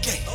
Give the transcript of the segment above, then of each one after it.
okay.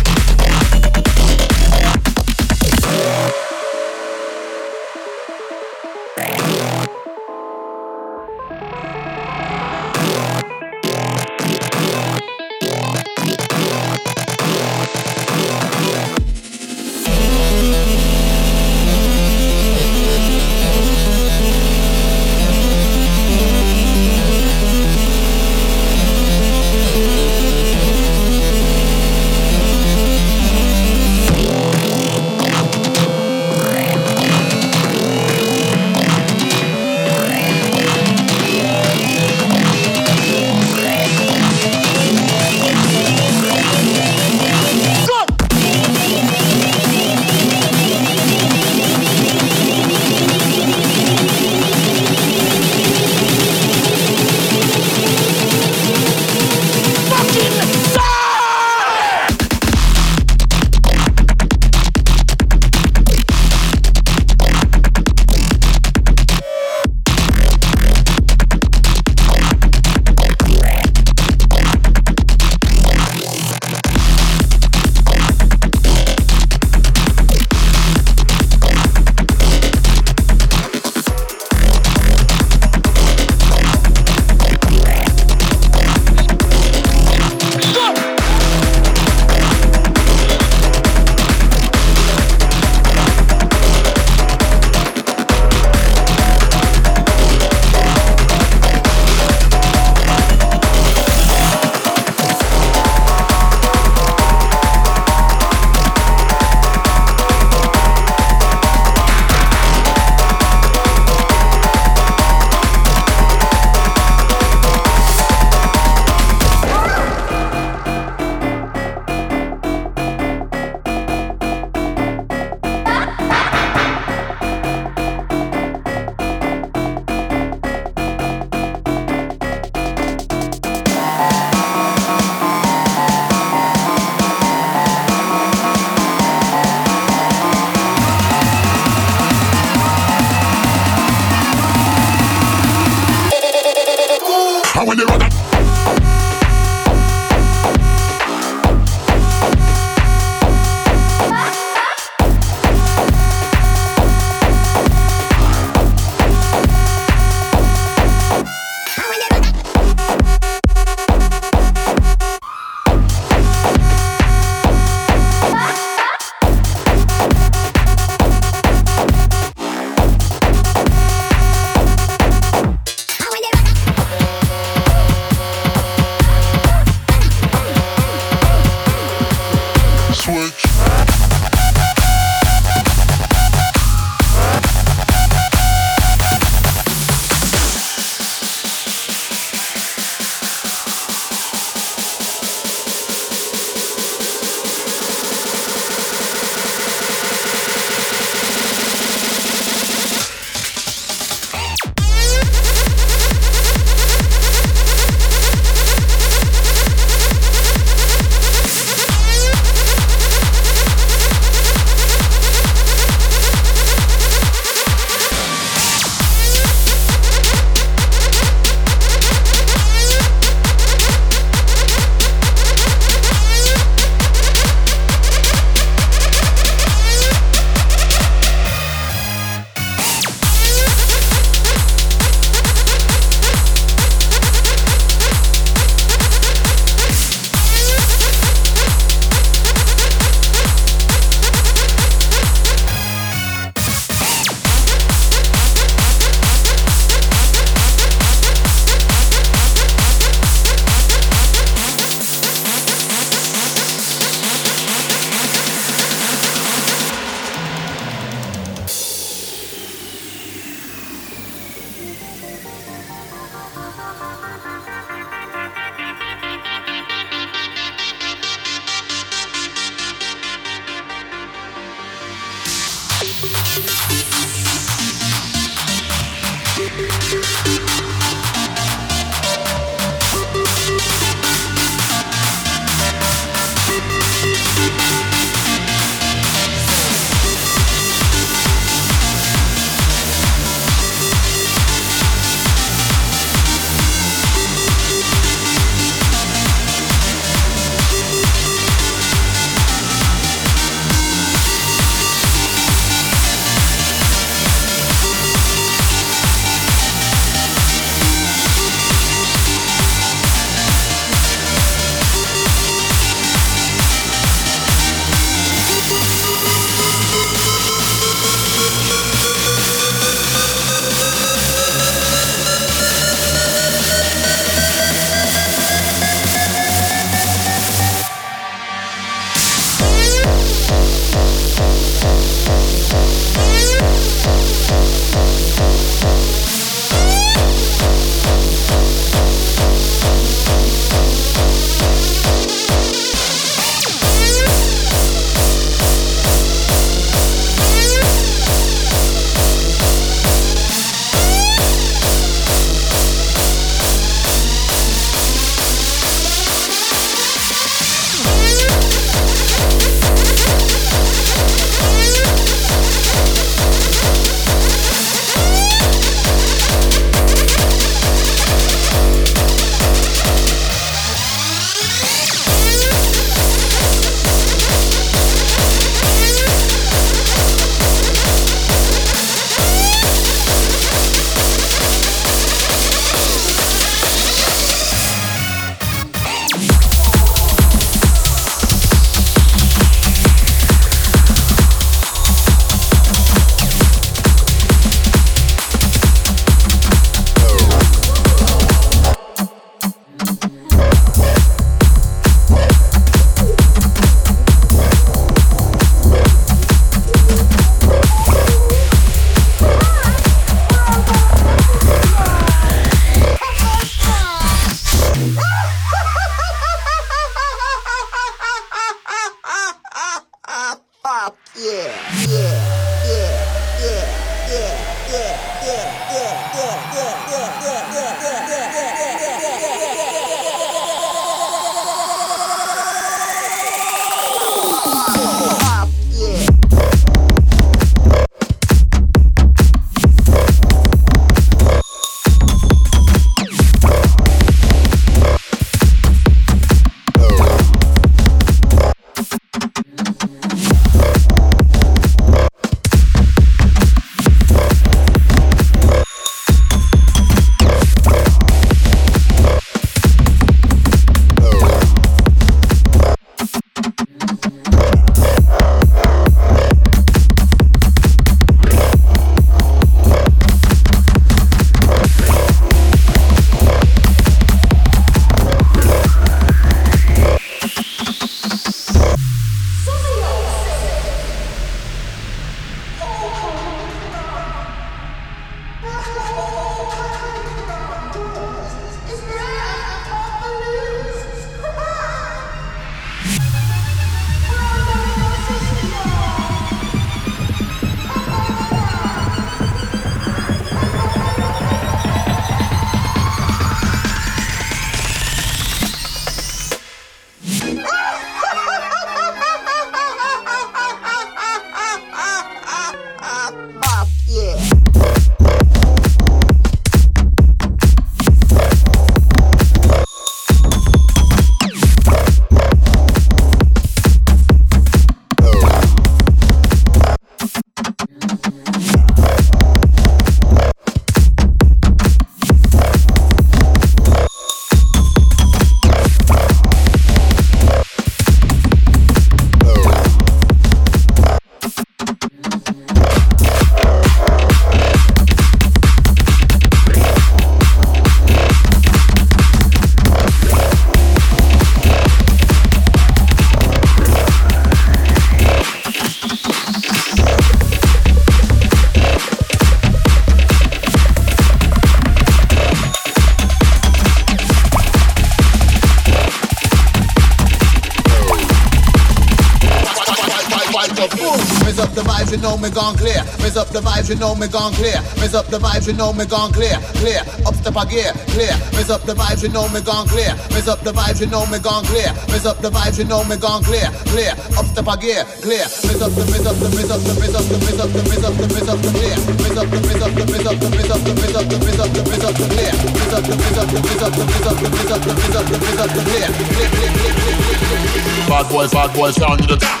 Me gone clear. Raise up the vibes, you know me gone clear. Raise up the vibes, you know me gone clear. Clear, up step a gear, clear. Raise up the vibes, you know me gone clear. Raise up the vibes, you know me gone clear. Raise up the vibes, you know me gone clear. Clear, up step a gear, clear. Raise up the, raise up the, raise up the, raise up the, raise up the, raise up the, raise up the clear. Raise up the, raise up the, raise up the, raise up the, raise up the, raise up the, raise up the clear. Raise up the, raise up the, raise up the, raise up the, raise up the, raise up the, raise up the clear. Clear, clear, clear, clear, clear. Bad boy, bad boy, sound to the top.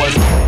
was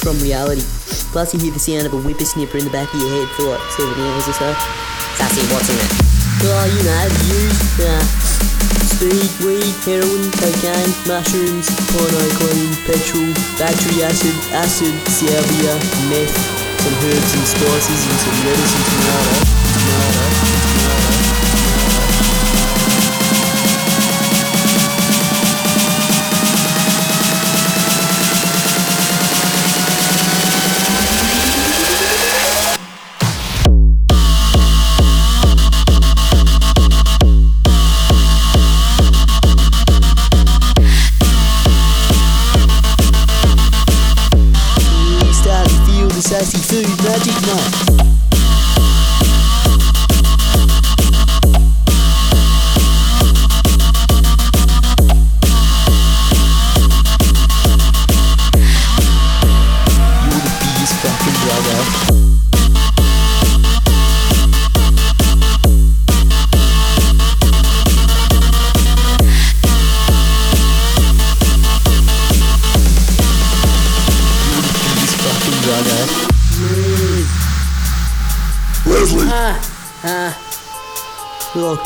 from reality. Plus, you hear the sound of a whippersnipper in the back of your head for like seven hours or so. Sassy, what's in it? Oh, you know, use uh, speed, weed, heroin, cocaine, mushrooms, chlorine, petrol, battery acid, acid, salvia, meth, some herbs and spices, and some lettuce and. Tomato.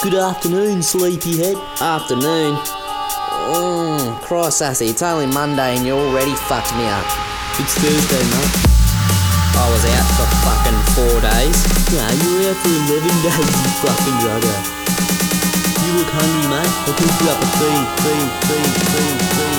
Good afternoon, sleepyhead. Afternoon. Mmm, Christ, Sassy, it's only Monday and you already fucked me up. It's Thursday, mate. I was out for fucking four days. Nah, you were out for 11 days, you fucking drugger. You look hungry, mate. I'll cook you up a feed, feed, feed, feed, feed,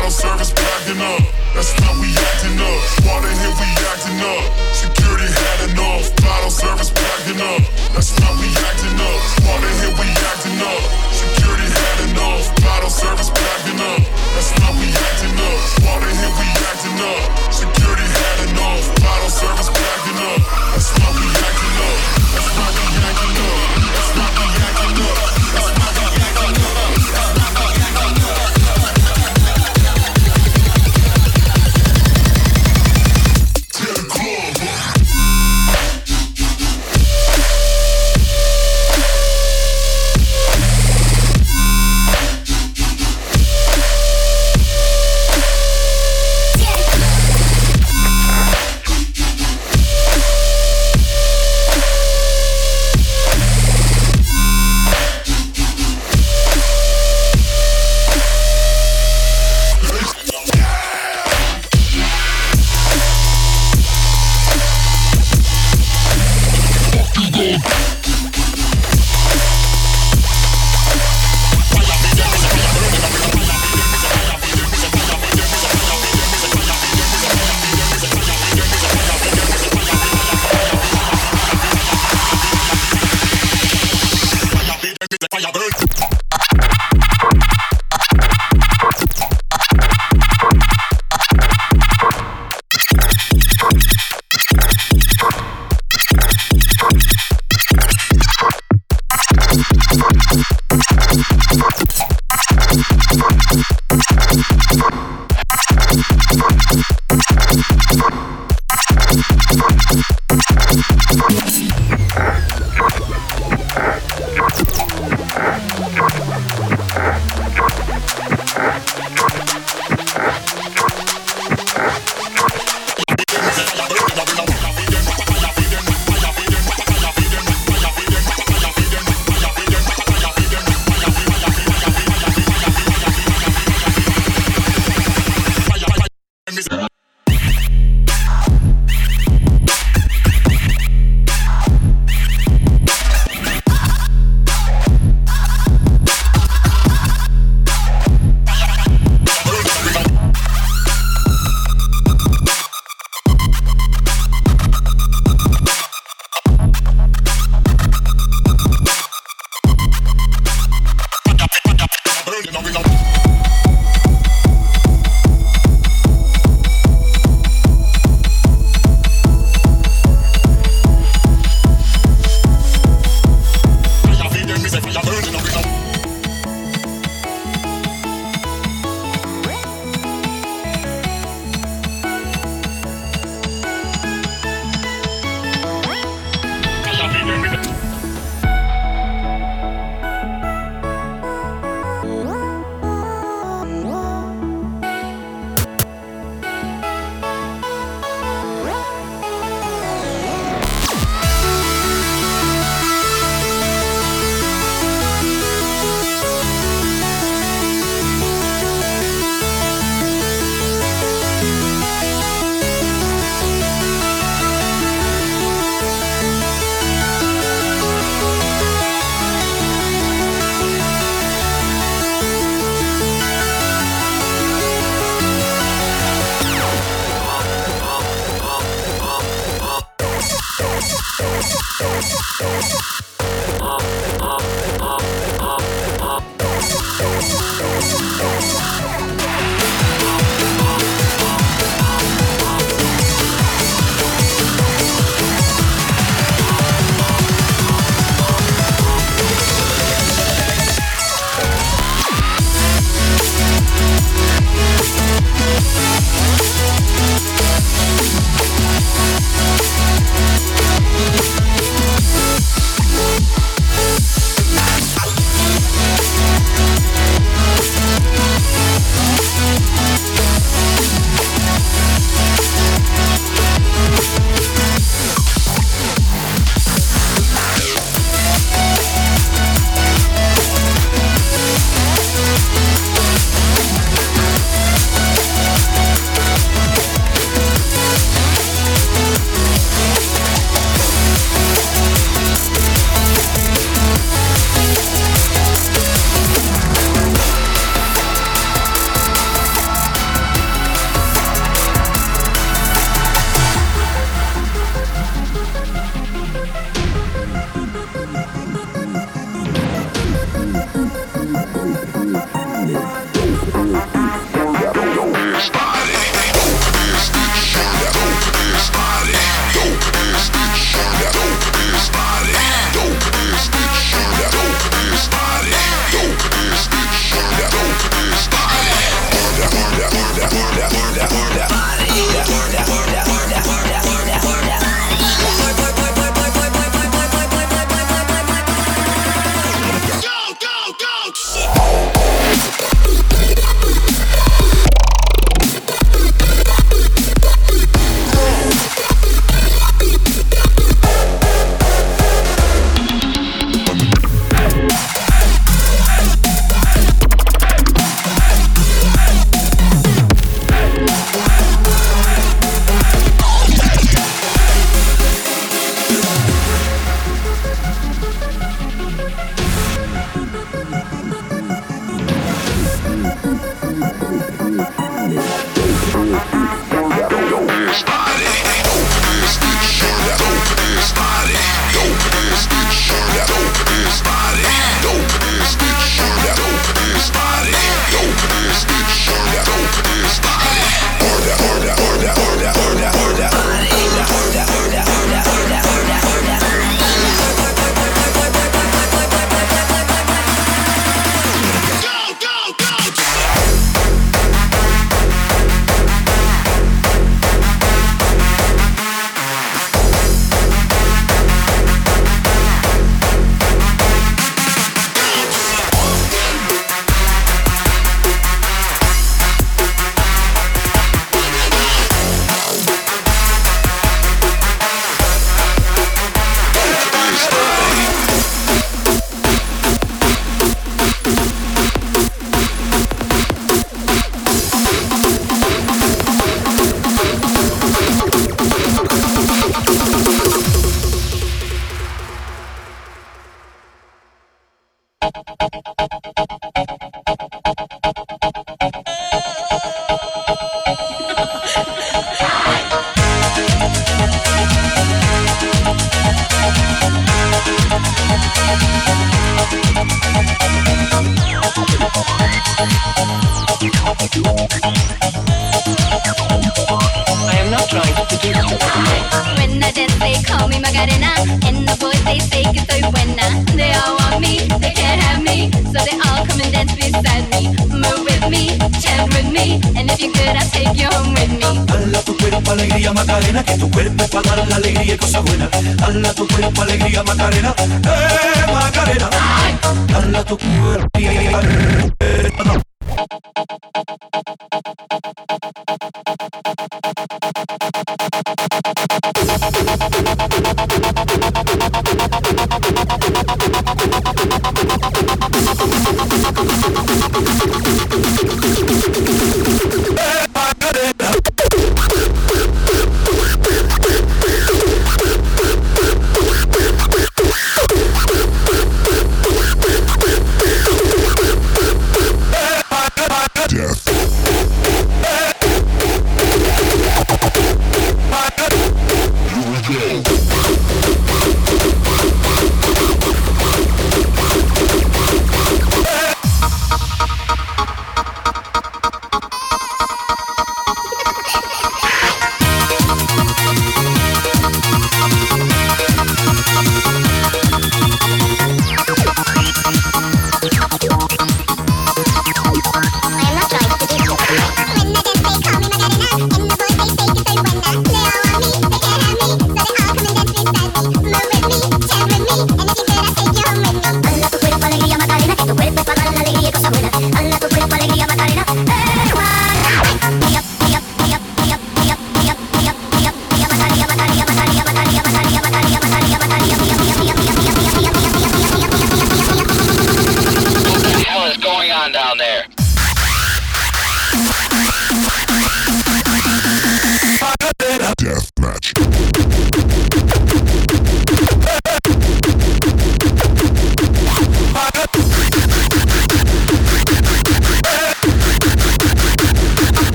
Bottle service packing up. That's how we acting up. Water here, we acting up. Security had enough. Bottle service packing up. That's how we acting up. Water here, we acting up. Security had enough. Bottle service packing up. That's how we acting up. Water here, we acting up. Security had enough. Bottle service packing up. That's how we acting up. That's how we acting up.